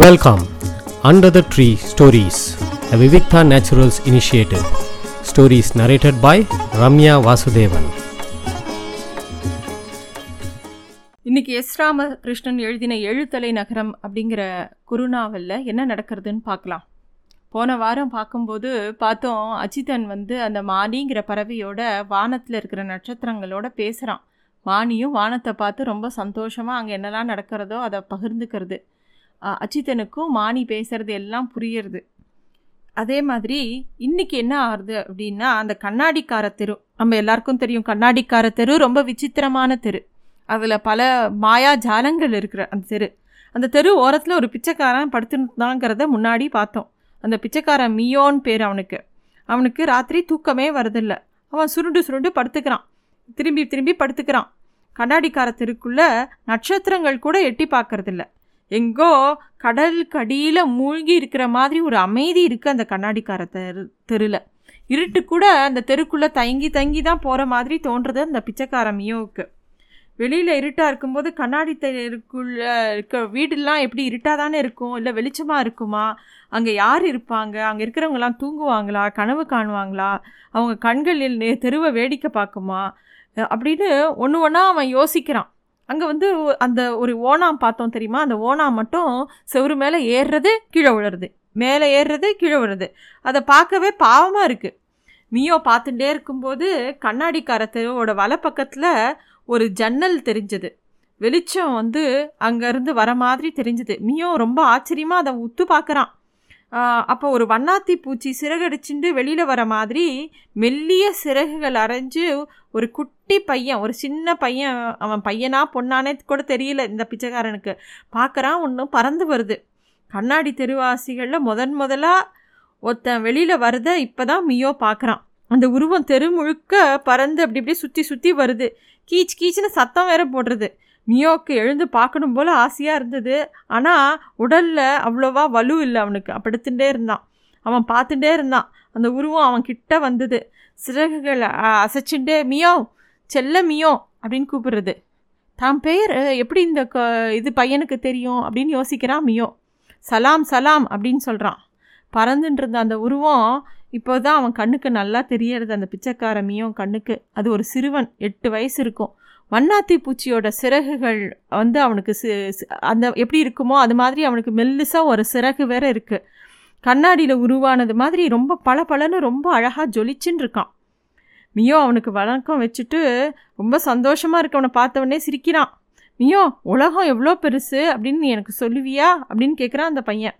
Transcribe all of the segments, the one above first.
Welcome under the tree stories the Vivikta naturals initiative stories narrated by Ramya Vasudevan இன்னைக்கு S Ramakrishnan எழுதின எழுத்தலை நகரம் அப்படிங்கிற குறுநாவலில் என்ன நடக்கிறதுன்னு பார்க்கலாம். போன வாரம் பார்க்கும்போது பார்த்தோம் அஜிதன் வந்து அந்த மானிங்கிற பறவையோட வானத்தில் இருக்கிற நட்சத்திரங்களோட பேசுகிறான் மானியும் வானத்தை பார்த்து ரொம்ப சந்தோஷமாக அங்கே என்னெல்லாம் நடக்கிறதோ அதை பகிர்ந்துக்கிறது. அச்சித்தனுக்கும் மாணி மானி பேசுறது எல்லாம் புரியுறது. அதே மாதிரி இன்னைக்கு என்ன ஆகுது அப்படின்னா அந்த கண்ணாடிக்கார தெரு நம்ம எல்லாருக்கும் தெரியும் கண்ணாடிக்கார தெரு ரொம்ப விசித்திரமான தெரு. அதில் பல மாயா ஜாலங்கள் இருக்கிற அந்த தெரு. அந்த தெரு ஓரத்தில் ஒரு பிச்சைக்காரன் படுத்துனாங்கிறத முன்னாடி பார்த்தோம். அந்த பிச்சைக்காரன் மியோன்னு பேர் அவனுக்கு. அவனுக்கு ராத்திரி தூக்கமே வரதில்ல அவன் சுருண்டு சுருண்டு படுத்துக்கிறான். திரும்பி திரும்பி படுத்துக்கிறான். கண்ணாடிக்கார தெருக்குள்ளே நட்சத்திரங்கள் கூட எட்டி பார்க்கறதில்ல. எங்கோ கடலுக்கு அடியில் மூழ்கி இருக்கிற மாதிரி ஒரு அமைதி இருக்குது அந்த கண்ணாடிக்கார தெரு தெருவில் இருட்டு கூட அந்த தெருக்குள்ளே தங்கி தங்கி தான் போகிற மாதிரி தோன்றது அந்த பிச்சைக்கார மியோவுக்கு. வெளியில் இருட்டாக இருக்கும்போது கண்ணாடி தெருக்குள்ள இருக்க வீடெல்லாம் எப்படி இருட்டாக தானே இருக்கும்? இல்லை வெளிச்சமாக இருக்குமா? அங்கே யார் இருப்பாங்க? அங்கே இருக்கிறவங்கலாம் தூங்குவாங்களா? கனவு காணுவாங்களா? அவங்க கண்களில் தெருவை வேடிக்கை பார்க்குமா? அப்படின்னு ஒன்று ஒன்றா அவன் யோசிக்கிறான். அங்கே வந்து அந்த ஒரு ஓணாம் பார்த்தோம் தெரியுமா? அந்த ஓணாம் மட்டும் செவுரு மேலே ஏறுறது கீழே விழுறது. மேலே ஏறுறது கீழே விழுறது. அதை பார்க்கவே பாவமாக இருக்குது மியோ பார்த்துட்டே இருக்கும்போது கண்ணாடிக்கார தெருவோட வலப்பக்கத்தில் ஒரு ஜன்னல் தெரிஞ்சது. வெளிச்சம் வந்து அங்கேருந்து வர மாதிரி தெரிஞ்சது. மியோ ரொம்ப ஆச்சரியமாக அதை உத்து பார்க்குறான். அப்போ ஒரு வண்ணாத்தி பூச்சி சிறகடிச்சுட்டு வெளியில் வர மாதிரி மெல்லிய சிறகுகள் அரைஞ்சு ஒரு குட்டி பையன் ஒரு சின்ன பையன் அவன் பையனா பொண்ணானே கூட தெரியல இந்த பிச்சைக்காரனுக்கு. பார்க்குறான் ஒன்றும் பறந்து வருது. கண்ணாடி தெருவாசிகளில் முதன் முதலாக ஒருத்தன் வெளியில் வரத இப்போ தான் மியோ பார்க்குறான் அந்த உருவம் தெரு முழுக்க பறந்து அப்படி இப்படி சுற்றி சுற்றி வருது. கீச் கீச்சுன்னு சத்தம் வேற போடுறது. மியோக்கு எழுந்து பார்க்கணும் போல் ஆசையாக இருந்தது. ஆனால் உடலில் அவ்வளோவா வலு இல்லை அவனுக்கு. படுத்துட்டே இருந்தான். அவன் பார்த்துட்டே இருந்தான். அந்த உருவம் அவன் கிட்ட வந்தது. சிறகுகள் அசைச்சுட்டே மியோ செல்ல மியோ அப்படின்னு கூப்பிடுறது. தான் பெயர்? எப்படி இந்த க இது பையனுக்கு தெரியும்? அப்படின்னு யோசிக்கிறான் மியோ. சலாம் சலாம் அப்படின்னு சொல்கிறான் பறந்துன்றிருந்த அந்த உருவம் இப்போ தான் அவன் கண்ணுக்கு நல்லா தெரியறது. அந்த பிச்சைக்கார மியோ கண்ணுக்கு. அது ஒரு சிறுவன். எட்டு வயசு இருக்கும். வண்ணாத்தி பூச்சியோட சிறகுகள் வந்து அவனுக்கு சி அந்த எப்படி இருக்குமோ அது மாதிரி அவனுக்கு மெல்லுசாக ஒரு சிறகு வேற இருக்குது கண்ணாடியில் உருவானது மாதிரி ரொம்ப பளபளன்னு ரொம்ப அழகாக ஜொலிச்சுன்னு இருக்கான். மியோ அவனுக்கு வணக்கம் வச்சுட்டு ரொம்ப சந்தோஷமாக இருக்கு அவனை பார்த்தவொடனே சிரிக்கிறான். மியோ உலகம் எவ்வளோ பெருசு அப்படின்னு நீ எனக்கு சொல்லுவியா? அப்படின்னு கேட்குறான் அந்த பையன்.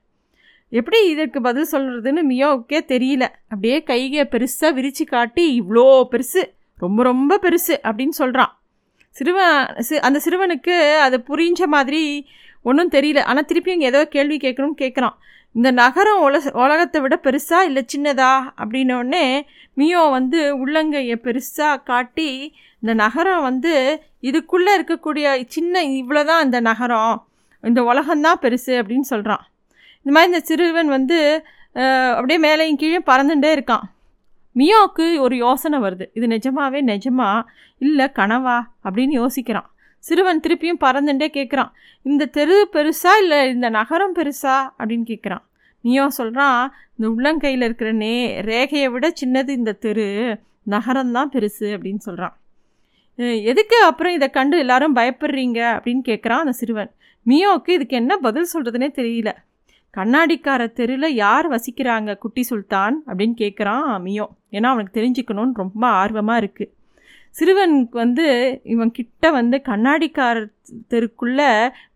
எப்படி இதற்கு பதில் சொல்கிறதுன்னு மியோவுக்கே தெரியல. அப்படியே கையை பெருசாக விரித்து காட்டி இவ்வளோ பெருசு ரொம்ப ரொம்ப பெருசு அப்படின்னு சொல்கிறான் சிறுவன் சி அந்த சிறுவனுக்கு அது புரிஞ்ச மாதிரி ஒன்றும் தெரியல. ஆனால் திருப்பியும் ஏதோ கேள்வி கேட்கணும்னு கேட்குறான். இந்த நகரம் உல உலகத்தை விட பெருசா இல்லை சின்னதா? அப்படின்னோடனே மியோ வந்து உள்ளங்கையை பெருசாக காட்டி இந்த நகரம் வந்து இதுக்குள்ளே இருக்கக்கூடிய சின்ன இவ்வளோதான் இந்த நகரம். இந்த உலகம்தான் பெருசு அப்படின்னு சொல்கிறான் இந்த மாதிரி இந்த சிறுவன் வந்து அப்படியே மேலேயும் கீழே பறந்துட்டே இருக்கான். மியோவுக்கு ஒரு யோசனை வருது. இது நிஜமாவே நிஜமா? இல்லை கனவா? அப்படின்னு யோசிக்கிறான். சிறுவன் திருப்பியும் பறந்துட்டே கேட்குறான் இந்த தெரு பெருசா இல்லை இந்த நகரம் பெருசா? அப்படின்னு கேட்குறான் மியோ சொல்கிறான் இந்த உள்ளங்கையில் இருக்கிற நே ரேகையை விட சின்னது இந்த தெரு. நகரம்தான் பெருசு அப்படின்னு சொல்கிறான் எதுக்கு அப்புறம் இதை கண்டு எல்லாரும் பயப்படுறீங்க? அப்படின்னு கேட்குறான் அந்த சிறுவன். மியோவுக்கு இதுக்கு என்ன பதில் சொல்கிறதுனே தெரியல. கண்ணாடிக்கார தெருவில் யார் வசிக்கிறாங்க குட்டி சுல்தான் அப்படின்னு கேட்குறான் மியோ. ஏன்னா அவனுக்கு தெரிஞ்சுக்கணும்னு ரொம்ப ஆர்வமாக இருக்குது சிறுவனுக்கு வந்து இவன் கிட்ட வந்து கண்ணாடிக்கார தெருக்குள்ளே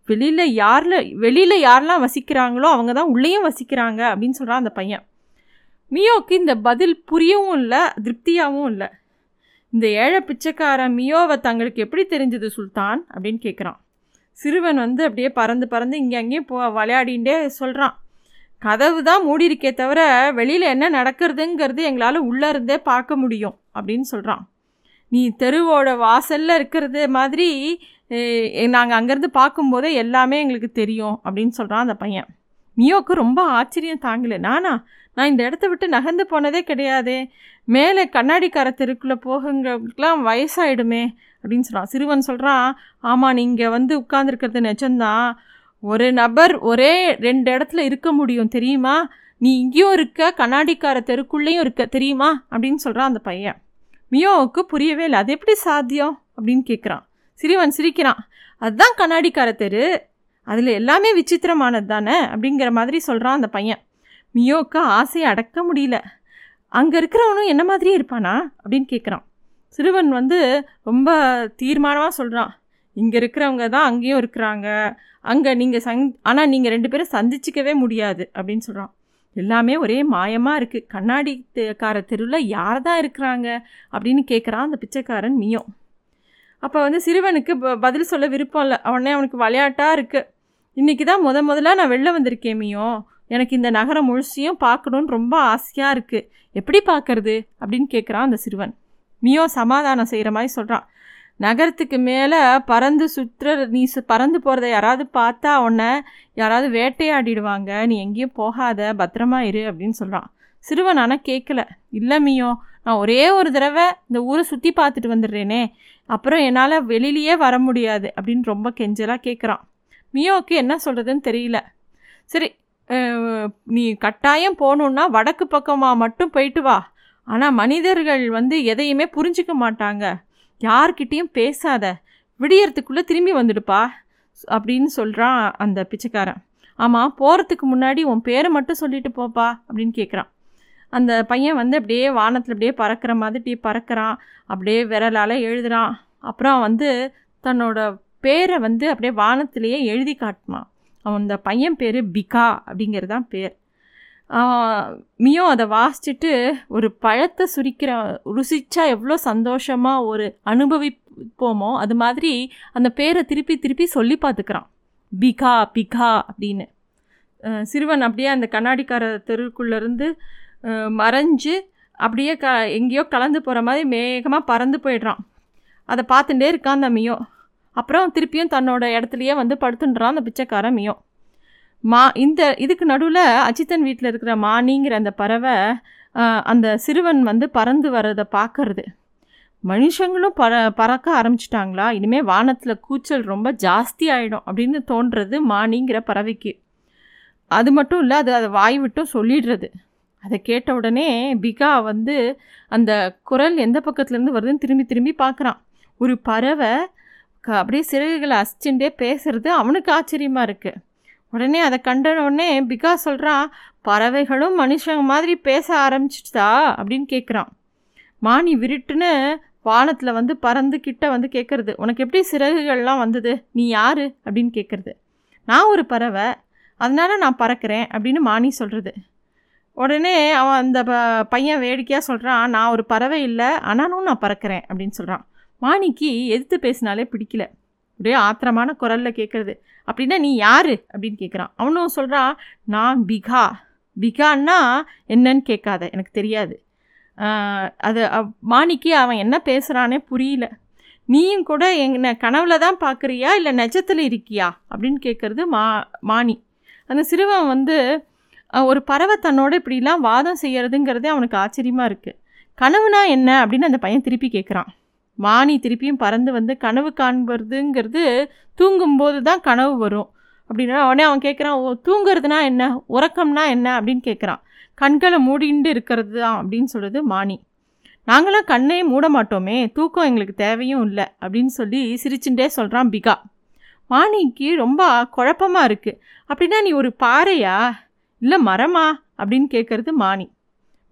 வெளியில் யாரில் வெளியில் யாரெல்லாம் வசிக்கிறாங்களோ அவங்க தான் உள்ளேயும் வசிக்கிறாங்க அப்படின்னு சொல்கிறான் அந்த பையன். மியோவுக்கு இந்த பதில் புரியவும் இல்லை திருப்தியாகவும் இல்லை. இந்த ஏழை பிச்சைக்காரன் மியோவை தங்களுக்கு எப்படி தெரிஞ்சது சுல்தான் அப்படின்னு கேட்குறான் சிறுவன் வந்து அப்படியே பறந்து பறந்து இங்கே அங்கேயும் போ விளையாடிண்டே சொல்கிறான் கதவு தான் மூடியிருக்கே தவிர வெளியில் என்ன நடக்கிறதுங்கிறது எங்களால் உள்ளே இருந்தே பார்க்க முடியும் அப்படின்னு சொல்கிறான் நீ தெருவோட வாசலில் இருக்கிறது மாதிரி நாங்கள் அங்கேருந்து பார்க்கும்போதே எல்லாமே எங்களுக்கு தெரியும் அப்படின்னு சொல்கிறான் அந்த பையன். மியோவுக்கு ரொம்ப ஆச்சரியம் தாங்கலை. நானா நான் இந்த இடத்த விட்டு நகர்ந்து போனதே கிடையாதே. மேலே கண்ணாடிக்கார தெருக்குள்ளே போகுங்கிறதுக்கெலாம் வயசாயிடுமே அப்படின்னு சொல்கிறான் சிறுவன் சொல்கிறான் ஆமாம் நீங்கள் வந்து உட்காந்துருக்கிறது நிஜம்தான். ஒரு நபர் ஒரே ரெண்டு இடத்துல இருக்க முடியும் தெரியுமா? நீ இங்கேயும் இருக்க கண்ணாடிக்கார தெருக்குள்ளேயும் இருக்க தெரியுமா? அப்படின்னு சொல்கிறான் அந்த பையன். மியோவுக்கு புரியவே இல்லை. அது எப்படி சாத்தியம்? அப்படின்னு கேட்குறான் சிறிவன் சிரிக்கிறான். அதுதான் கண்ணாடிக்கார தெரு. அதில் எல்லாமே விசித்திரமானது தானே? அப்படிங்கிற மாதிரி சொல்கிறான் அந்த பையன். மியோவுக்கு ஆசையை அடக்க முடியல. அங்கே இருக்கிறவனும் என்ன மாதிரியே இருப்பானா? அப்படின்னு கேட்குறான் சிறுவன் வந்து ரொம்ப தீர்மானமாக சொல்கிறான் இங்கே இருக்கிறவங்க தான் அங்கேயும் இருக்கிறாங்க. அங்கே நீங்கள் சங் ஆனால் நீங்கள் ரெண்டு பேரும் சந்திச்சிக்கவே முடியாது அப்படின்னு சொல்கிறான் எல்லாமே ஒரே மாயமாக இருக்குது கண்ணாடி கார தெருவில் யார் தான் இருக்கிறாங்க அப்படின்னு கேட்குறான் அந்த பிச்சைக்காரன் மியம் அப்போ வந்து சிறுவனுக்கு ப பதில் சொல்ல விருப்பம் இல்லை. அவனே அவனுக்கு விளையாட்டாக இருக்குது இன்றைக்கி தான் முத முதல்ல நான் வெளில வந்திருக்கேன் மியோ. எனக்கு இந்த நகரம் முழுசையும் பார்க்கணுன்னு ரொம்ப ஆசையாக இருக்குது எப்படி பார்க்கறது? அப்படின்னு கேட்குறான் அந்த சிறுவன். மியோ சமாதானம் செய்கிற மாதிரி சொல்கிறான் நகரத்துக்கு மேலே பறந்து சுற்றுற நீ பறந்து போகிறத யாராவது பார்த்தா உன்னை யாராவது வேட்டையாடிடுவாங்க. நீ எங்கேயும் போகாத பத்திரமா இரு அப்படின்னு சொல்கிறான் சிறுவன் ஆனால் கேட்கல இல்லை மியோ நான் ஒரே ஒரு தடவை இந்த ஊரை சுற்றி பார்த்துட்டு வந்துடுறேனே அப்புறம் என்னால் வெளியிலேயே வர முடியாது அப்படின்னு ரொம்ப கெஞ்சலாக கேட்குறான் மியோவுக்கு என்ன சொல்கிறதுன்னு தெரியல. சரி நீ கட்டாயம் போகணுன்னா வடக்கு பக்கமாக மட்டும் போயிட்டு வா. ஆனால் மனிதர்கள் வந்து எதையுமே புரிஞ்சிக்க மாட்டாங்க. யார்கிட்டேயும் பேசாத. விடியறதுக்குள்ளே திரும்பி வந்துடுப்பா அப்படின்னு சொல்கிறான் அந்த பிச்சைக்காரன். ஆமாம் போகிறதுக்கு முன்னாடி உன் பேரை மட்டும் சொல்லிட்டு போப்பா அப்படின்னு கேட்குறான் அந்த பையன் வந்து அப்படியே வானத்தில் அப்படியே பறக்கிற மாதிரி பறக்கிறான். அப்படியே விரலால் எழுதுகிறான் அப்புறம் வந்து தன்னோட பேரை வந்து அப்படியே வானத்திலேயே எழுதி காட்டினான். அவன் அந்த பையன் பேர் பிகா அப்படிங்கிறது தான் பேர். மியோ அதை வாசிச்சுட்டு ஒரு பழத்தை சுரிக்கிற ருசிச்சா எவ்வளோ சந்தோஷமாக ஒரு அனுபவிப்போமோ அது மாதிரி அந்த பேரை திருப்பி திருப்பி சொல்லி பார்த்துக்கிறான் பிகா பிகா அப்படின்னு. சிறுவன் அப்படியே அந்த கண்ணாடிக்கார தெருக்குள்ளேருந்து மறைஞ்சு அப்படியே க எங்கேயோ கலந்து போகிற மாதிரி மேகமாக பறந்து போயிடுறான். அதை பார்த்துட்டே இருக்கான் அந்த மியோ. அப்புறம் திருப்பியும் தன்னோட இடத்துலையே வந்து படுத்துன்றான் அந்த பிச்சைக்காரன் மியோ. மா இந்த இதுக்கு நடுவில் அஜித்தன் வீட்டில் இருக்கிற மானிங்கிற அந்த பறவை அந்த சிறுவன் வந்து பறந்து வர்றதை பார்க்கறது மனுஷங்களும் பற பறக்க ஆரம்பிச்சிட்டாங்களா? இனிமேல் வானத்தில் கூச்சல் ரொம்ப ஜாஸ்தி ஆகிடும் அப்படின்னு தோன்றது மானிங்கிற பறவைக்கு. அது மட்டும் இல்லை அது அதை வாய் விட்டும் சொல்லிடுறது. அதை கேட்ட உடனே பிகா வந்து அந்த குரல் எந்த பக்கத்துலேருந்து வருதுன்னு திரும்பி திரும்பி பார்க்குறான் ஒரு பறவை க அப்படியே சிறகுகளை அசிச்சுட்டே பேசுகிறது அவனுக்கு ஆச்சரியமாக இருக்குது உடனே அதை கண்டனோடனே உடனே பிகா சொல்கிறான் பறவைகளும் மனுஷங்க மாதிரி பேச ஆரம்பிச்சிட்டா அப்படின்னு கேட்குறான் மானி விருட்டுன்னு வானத்தில் வந்து பறந்து கிட்ட வந்து கேட்குறது உனக்கு எப்படி சிறகுகள்லாம் வந்தது? நீ யார்? அப்படின்னு கேட்குறது நான் ஒரு பறவை. அதனால் நான் பறக்கிறேன் அப்படின்னு மானி சொல்கிறது உடனே அவன் அந்த ப பையன் வேடிக்கையாக சொல்கிறான் நான் ஒரு பறவை இல்லை ஆனாலும் நான் பறக்கிறேன் அப்படின்னு சொல்கிறான் மாணிக்கு எதிர்த்து பேசினாலே பிடிக்கல. ஒரே ஆத்திரமான குரலில் கேட்குறது அப்படின்னா நீ யார்? அப்படின்னு கேட்குறான் அவனும் சொல்கிறான் நான் பிகா. பிகான்னா என்னன்னு கேட்காத எனக்கு தெரியாது. அது மாணிக்கு அவன் என்ன பேசுகிறானே புரியல. நீயும் கூட என்ன கனவுல தான் பார்க்குறியா இல்லை நெஜத்தில் இருக்கியா? அப்படின்னு கேட்குறது மா மாணி. அந்த சிறுவன் வந்து ஒரு பறவை தன்னோட இப்படிலாம் வாதம் செய்கிறதுங்கிறதே அவனுக்கு ஆச்சரியமாக இருக்குது கனவுனா என்ன? அப்படின்னு அந்த பையன் திருப்பி கேட்குறான் மானி திருப்பியும் பறந்து வந்து கனவு காண்பதுங்கிறது தூங்கும்போது தான் கனவு வரும். அப்படின்னா உடனே அவன் கேட்குறான் ஓ தூங்குறதுனா என்ன? உறக்கம்னா என்ன? அப்படின்னு கேட்குறான் கண்களை மூடிண்டு இருக்கிறது தான் அப்படின்னு சொல்கிறது மானி. நாங்களாம் கண்ணே மூட மாட்டோமே தூக்கம் எங்களுக்கு தேவையும் இல்லை அப்படின்னு சொல்லி சிரிச்சுட்டே சொல்கிறான் பிகா. மாணிக்கு ரொம்ப குழப்பமாக இருக்குது அப்படின்னா நீ ஒரு பாறையா? இல்லை மரமா? அப்படின்னு கேட்குறது மானி.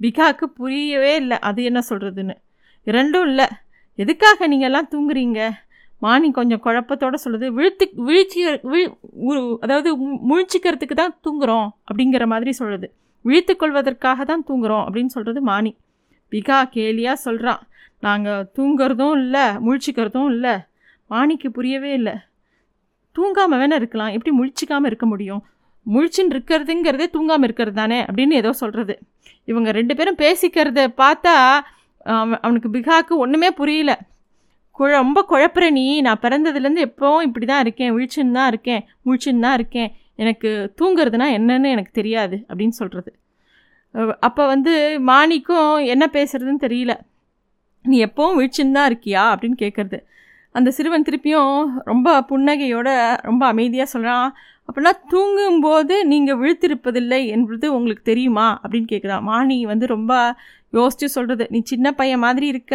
பிகாவுக்கு புரியவே இல்லை அது என்ன சொல்கிறதுன்னு இரண்டும் இல்லை. எதுக்காக நீங்கள்லாம் தூங்குறீங்க? மானி கொஞ்சம் குழப்பத்தோடு சொல்லுது விழுத்து விழிச்சி விழு அதாவது முழிச்சிக்கிறதுக்கு தான் தூங்குகிறோம் அப்படிங்கிற மாதிரி சொல்லுது. விழித்து கொள்வதற்காக தான் தூங்குறோம் அப்படின்னு சொல்கிறது மானி. பிகா கேலியாக சொல்கிறான் நாங்கள் தூங்குறதும் இல்லை முழிச்சிக்கிறதும் இல்லை. மாணிக்கு புரியவே இல்லை. தூங்காமல் வேணால் இருக்கலாம் எப்படி முழிச்சிக்காமல் இருக்க முடியும்? முழிச்சின்னு இருக்கிறதுங்கிறதே தூங்காமல் இருக்கிறது தானே அப்படின்னு ஏதோ சொல்கிறது இவங்க ரெண்டு பேரும் பேசிக்கிறத பார்த்தா அவனுக்கு பிகாக்கு ஒன்றுமே புரியல. குழ ரொம்ப குழப்புற நீ நான் பிறந்ததுலேருந்து எப்போவும் இப்படி தான் இருக்கேன் விழிச்சுன்னு தான் இருக்கேன் முழிச்சுன்னு தான் இருக்கேன் எனக்கு தூங்குறதுனா என்னன்னு எனக்கு தெரியாது அப்படின்னு சொல்கிறது அப்போ வந்து மாணிக்கும் என்ன பேசுகிறதுன்னு தெரியல. நீ எப்போவும் விழிச்சுன்னு தான் இருக்கியா அப்படின்னு கேட்குறது அந்த சிறுவன் திருப்பியும் ரொம்ப புன்னகையோட ரொம்ப அமைதியாக சொல்கிறான் அப்படின்னா தூங்கும்போது நீங்கள் விழுத்திருப்பதில்லை என்பது உங்களுக்கு தெரியுமா? அப்படின்னு கேட்குறான் மாணி வந்து ரொம்ப யோசித்து சொல்கிறது நீ சின்ன பையன் மாதிரி இருக்க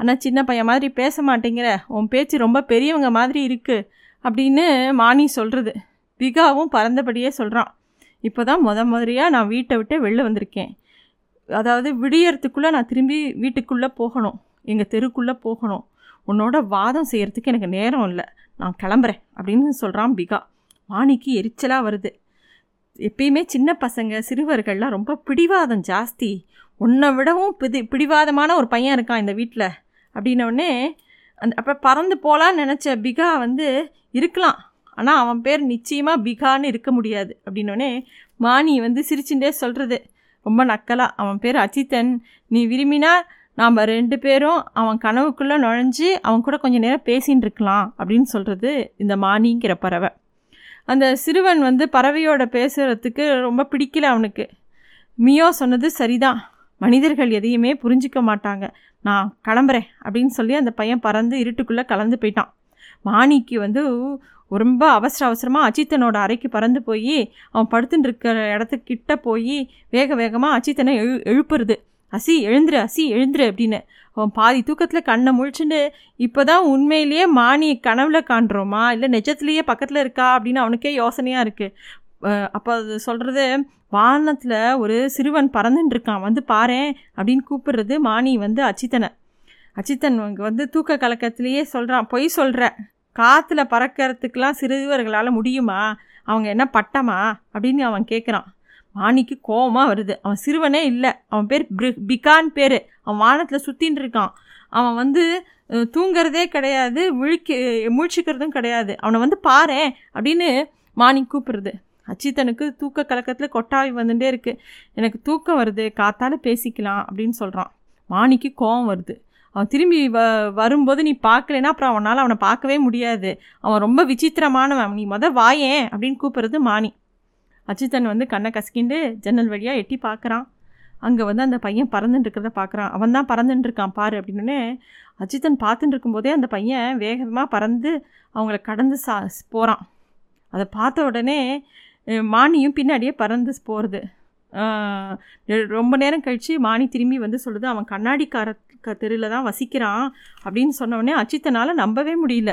ஆனால் சின்ன பையன் மாதிரி பேச மாட்டேங்கிற உன் பேச்சு ரொம்ப பெரியவங்க மாதிரி இருக்குது அப்படின்னு மாணி சொல்கிறது பிகாவும் பறந்தபடியே சொல்கிறான் இப்போ தான் முத முறையாக நான் வீட்டை விட்டு வெளில வந்திருக்கேன். அதாவது விடியறதுக்குள்ளே நான் திரும்பி வீட்டுக்குள்ளே போகணும். எங்கள் தெருக்குள்ளே போகணும். உன்னோட வாதம் செய்கிறதுக்கு எனக்கு நேரம் இல்லை. நான் கிளம்புறேன் அப்படின்னு சொல்கிறான் பிகா வாணிக்கு எரிச்சலாக வருது. எப்பயுமே சின்ன பசங்க சிறுவர்கள்லாம் ரொம்ப பிடிவாதம் ஜாஸ்தி. உன்னை விடவும் பிடி பிடிவாதமான ஒரு பையன் இருக்கான் இந்த வீட்டில் அப்படின்னோடனே அந்த அப்போ பறந்து போகலான்னு நினச்ச பிகா வந்து இருக்கலாம். ஆனால் அவன் பேர் நிச்சயமாக பிகான்னு இருக்க முடியாது. அப்படின்னோடனே மாணி வந்து சிரிச்சுட்டே சொல்கிறது ரொம்ப நக்கலாக அவன் பேர் அஜித்தன். நீ விரும்பினா நாம் ரெண்டு பேரும் அவன் கனவுக்குள்ளே நுழைஞ்சு அவன் கூட கொஞ்சம் நேரம் பேசின்னு இருக்கலாம். அப்படின்னு சொல்கிறது இந்த மானிங்கிற பறவை. அந்த சிறுவன் வந்து பறவையோட பேசுகிறதுக்கு ரொம்ப பிடிக்கல அவனுக்கு. மியோ சொன்னது சரிதான். மனிதர்கள் எதையுமே புரிஞ்சிக்க மாட்டாங்க. நான் கிளம்புறேன் அப்படின்னு சொல்லி அந்த பையன் பறந்து இருட்டுக்குள்ளே கலந்து போயிட்டான். மாணிக்கு வந்து ரொம்ப அவசர அவசரமாக அஜித்தனோட அறைக்கு பறந்து போய் அவன் படுத்துட்டு இருக்கிற இடத்துக்கிட்ட போய் வேக வேகமாக அஜித்தனை எழு எழுப்புறது. அசி எழுந்துரு அசி எழுந்துரு அப்படின்னு. அவன் பாதி தூக்கத்தில் கண்ணை முழிச்சுட்டு இப்போ தான் உண்மையிலேயே மாணி கனவுல காண்றோமா? இல்லை நிஜத்துலேயே பக்கத்தில் இருக்கா? அப்படின்னு அவனுக்கே யோசனையாக இருக்குது அப்போ அது சொல்கிறது வானத்தில் ஒரு சிறுவன் பறந்துட்டு இருக்கான். வந்து பாரேன் அப்படின்னு கூப்பிடுறது மானி வந்து அச்சித்தனை. அச்சித்தன் வந்து தூக்க கலக்கத்திலேயே சொல்கிறான் பொய் சொல்கிற காற்றுல பறக்கிறதுக்கெலாம் சிறுவர்களால் முடியுமா? அவங்க என்ன பட்டமா? அப்படின்னு அவன் கேட்குறான் வாணிக்கு கோபமாக வருது. அவன் சிறுவனே இல்லை. அவன் பேர் பிரி பிகான் பேர். அவன் வானத்தில் சுற்றின்னு இருக்கான். அவன் வந்து தூங்கிறதே கிடையாது. விழிக்க முழிச்சிக்கிறதும் கிடையாது. அவனை வந்து பாரு அப்படின்னு மாணி கூப்பிடுறது. அச்சித்தனுக்கு தூக்க கலக்கத்தில் கொட்டாவி வந்துட்டே இருக்குது எனக்கு தூக்கம் வருது. காத்தால் பேசிக்கலாம் அப்படின்னு சொல்கிறான் மாணிக்கு கோவம் வருது. அவன் திரும்பி வ வரும்போது நீ பார்க்கலனா அப்புறம் அவனால் அவனை பார்க்கவே முடியாது. அவன் ரொம்ப விசித்திரமானவன். நீ மொதல் வாயேன் அப்படின்னு கூப்பிட்றது மாணி. அச்சித்தன் வந்து கண்ணை கசக்கிண்டு ஜன்னல் வழியாக எட்டி பார்க்குறான் அங்கே வந்து அந்த பையன் பறந்துட்டு இருக்கிறத பார்க்குறான் அவன் தான் பறந்துட்டு இருக்கான் பாரு அப்படின்னே அஜித்தன் பார்த்துட்டு இருக்கும்போதே அந்த பையன் வேகமாக பறந்து அவங்கள கடந்து சா போகிறான் அதை பார்த்த உடனே மானியும் பின்னாடியே பறந்து போகிறது ரொம்ப நேரம் கழித்து மானி திரும்பி வந்து சொல்லுது அவன் கண்ணாடிக்கார க தெருவில் தான் வசிக்கிறான் அப்படின்னு சொன்னோடனே அச்சித்தனால் நம்பவே முடியல.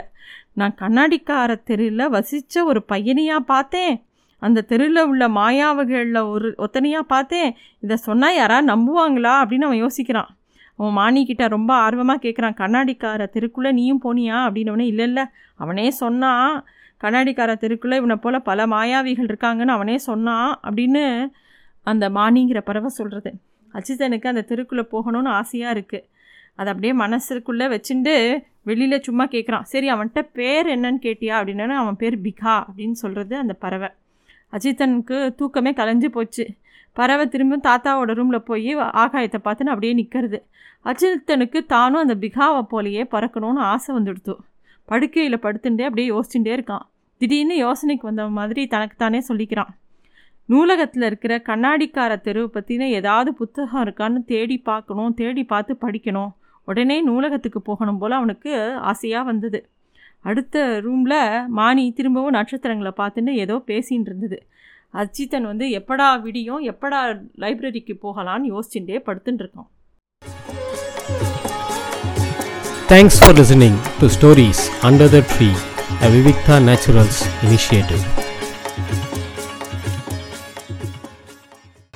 நான் கண்ணாடிக்கார தெருவில் வசித்த ஒரு பையனையாக பார்த்தேன். அந்த தெருவில் உள்ள மாயாவகளில் ஒரு ஒத்தனையாக பார்த்தேன். இதை சொன்னால் யாராவது நம்புவாங்களா அப்படின்னு அவன் யோசிக்கிறான். அவன் மாணிக்கிட்ட ரொம்ப ஆர்வமாக கேட்குறான் கண்ணாடிக்கார தெருக்குள்ளே நீயும் போனியா? அப்படின்னவனே இல்லை இல்லை. அவனே சொன்னான் கண்ணாடிக்கார தெருக்குள்ளே இவனை போல் பல மாயாவிகள் இருக்காங்கன்னு அவனே சொன்னான் அப்படின்னு அந்த மானிங்கிற பறவை சொல்கிறது அஜிதனுக்கு அந்த தெருக்குள்ளே போகணும்னு ஆசையாக இருக்குது அதை அப்படியே மனசுக்குள்ளே வச்சுட்டு வெளியில் சும்மா கேட்குறான் சரி அவன்கிட்ட பேர் என்னன்னு கேட்டியா? அப்படின்னா அவன் பேர் பிகா அப்படின்னு சொல்கிறது அந்த பறவை. அஜித்தனுக்கு தூக்கமே கலைஞ்சு போச்சு. பறவை திரும்ப தாத்தாவோட ரூமில் போய் ஆகாயத்தை பார்த்துன்னு அப்படியே நிற்கிறது அஜித்தனுக்கு தானும் அந்த பிகாவை போலையே பறக்கணும்னு ஆசை வந்துடுத்து. படுக்கையில் படுத்துட்டே அப்படியே யோசிச்சுட்டே இருக்கான். திடீர்னு யோசனைக்கு வந்த மாதிரி தனக்கு தானே சொல்லிக்கிறான். நூலகத்தில் இருக்கிற கண்ணாடிக்கார தெருவை பற்றின ஏதாவது புத்தகம் இருக்கான்னு தேடி பார்க்கணும் தேடி பார்த்து படிக்கணும். உடனே நூலகத்துக்கு போகணும் போல் அவனுக்கு ஆசையாக வந்தது. அடுத்த ரூமில் மாணி திரும்பவும் நட்சத்திரங்களை பார்த்துட்டு ஏதோ பேசின்னு இருந்தது. அஜித்தன் வந்து எப்படா விடியும்? எப்படா லைப்ரரிக்கு போகலான்னு யோசிச்சுட்டே படுத்துட்டு இருக்கோம் thanks for listening to stories under the Tree, a Vivikta naturals initiative.